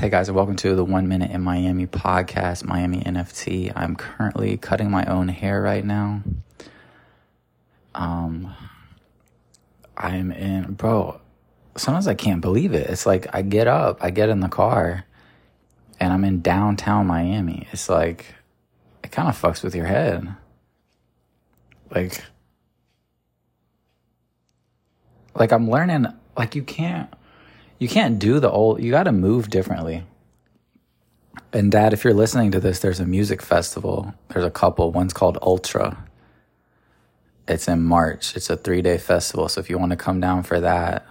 Hey guys, and welcome to the One Minute in Miami podcast, Miami NFT. I'm currently cutting my own hair right now. Um, I'm in, bro. Sometimes I can't believe it. It's like I get up, I get in the car, and I'm in downtown Miami. It's like it kind of fucks with your head. Like, like I'm learning. Like you can't you can't do the old you got to move differently. And dad if you're listening to this there's a music festival. There's a couple. One's called ultra. It's in march. It's a three day festival. So if you want to come down for that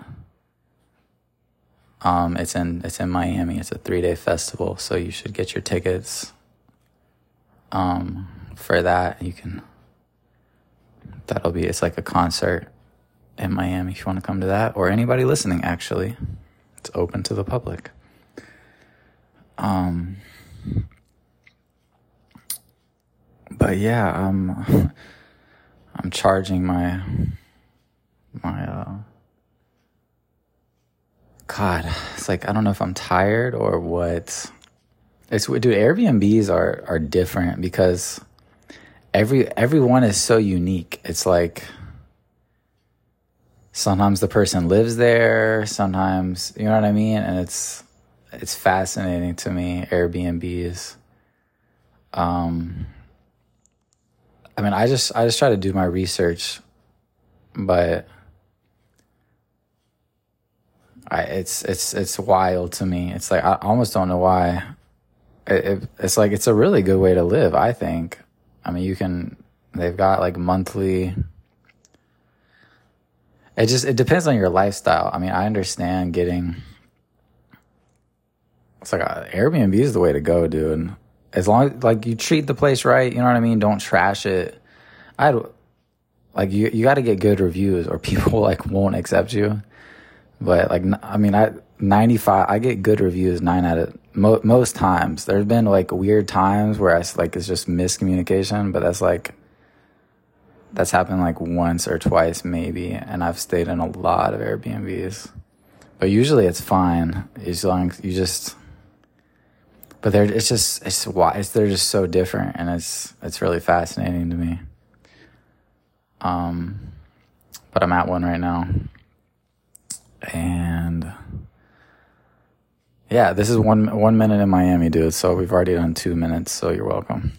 um it's in it's in miami. It's a three day festival. So you should get your tickets um for that. You can that'll be it's like a concert in miami if you want to come to that or anybody listening actually it's open to the public. Um, but yeah, I'm I'm charging my my uh God, it's like I don't know if I'm tired or what. It's dude, Airbnbs are are different because every everyone is so unique. It's like sometimes the person lives there sometimes you know what i mean and it's it's fascinating to me airbnbs um i mean i just i just try to do my research but I, it's it's it's wild to me. It's like I almost don't know why. It, it, it's like it's a really good way to live. I think. I mean, you can. They've got like monthly it just it depends on your lifestyle. I mean, I understand getting. It's like uh, Airbnb is the way to go, dude. As long as like you treat the place right, you know what I mean. Don't trash it. I like you. You got to get good reviews, or people like won't accept you. But like, I mean, I ninety five. I get good reviews nine out of mo- most times. There's been like weird times where I like it's just miscommunication, but that's like that's happened like once or twice maybe and i've stayed in a lot of airbnbs. But usually it's fine as long as you just but they're it's just it's why it's they're just so different and it's it's really fascinating to me. Um but i'm at one right now. And yeah this is one one minute in miami dude so we've already done two minutes so you're welcome